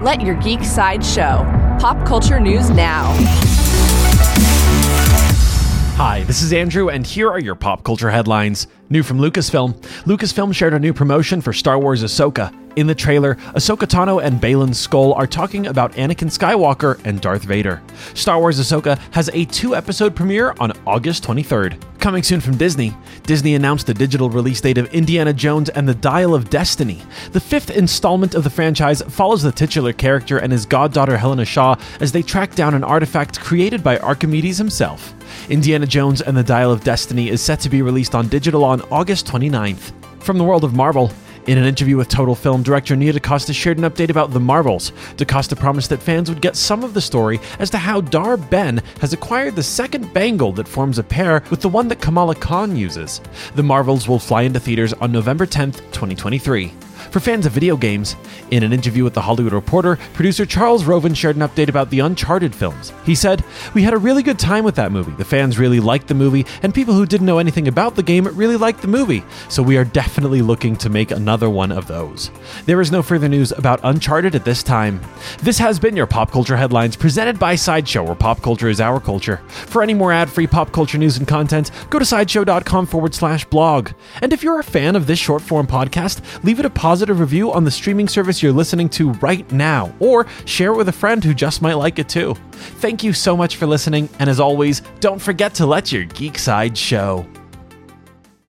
Let your geek side show. Pop culture news now. Hi, this is Andrew, and here are your pop culture headlines. New from Lucasfilm. Lucasfilm shared a new promotion for Star Wars Ahsoka. In the trailer, Ahsoka Tano and Baylan Skoll are talking about Anakin Skywalker and Darth Vader. Star Wars Ahsoka has a two episode premiere on August 23rd. Coming soon from Disney, Disney announced the digital release date of Indiana Jones and the Dial of Destiny. The fifth installment of the franchise follows the titular character and his goddaughter Helena Shaw as they track down an artifact created by Archimedes himself. Indiana Jones and the Dial of Destiny is set to be released on digital on August 29th. From the world of Marvel, in an interview with Total Film, director Nia DaCosta shared an update about The Marvels. DaCosta promised that fans would get some of the story as to how Dar-Benn has acquired the second bangle that forms a pair with the one that Kamala Khan uses. The Marvels will fly into theaters on November 10th, 2023. For fans of video games, in an interview with The Hollywood Reporter, producer Charles Roven shared an update about the Uncharted films. He said, We had a really good time with that movie. The fans really liked the movie, and people who didn't know anything about the game really liked the movie. So we are definitely looking to make another one of those. There is no further news about Uncharted at this time. This has been your Pop Culture Headlines presented by Sideshow, where pop culture is our culture. For any more ad free pop culture news and content, go to sideshow.com forward slash blog. And if you're a fan of this short form podcast, leave it a positive review on the streaming service you're listening to right now, or share it with a friend who just might like it too. Thank you so much for listening, and as always, don't forget to let your geek side show.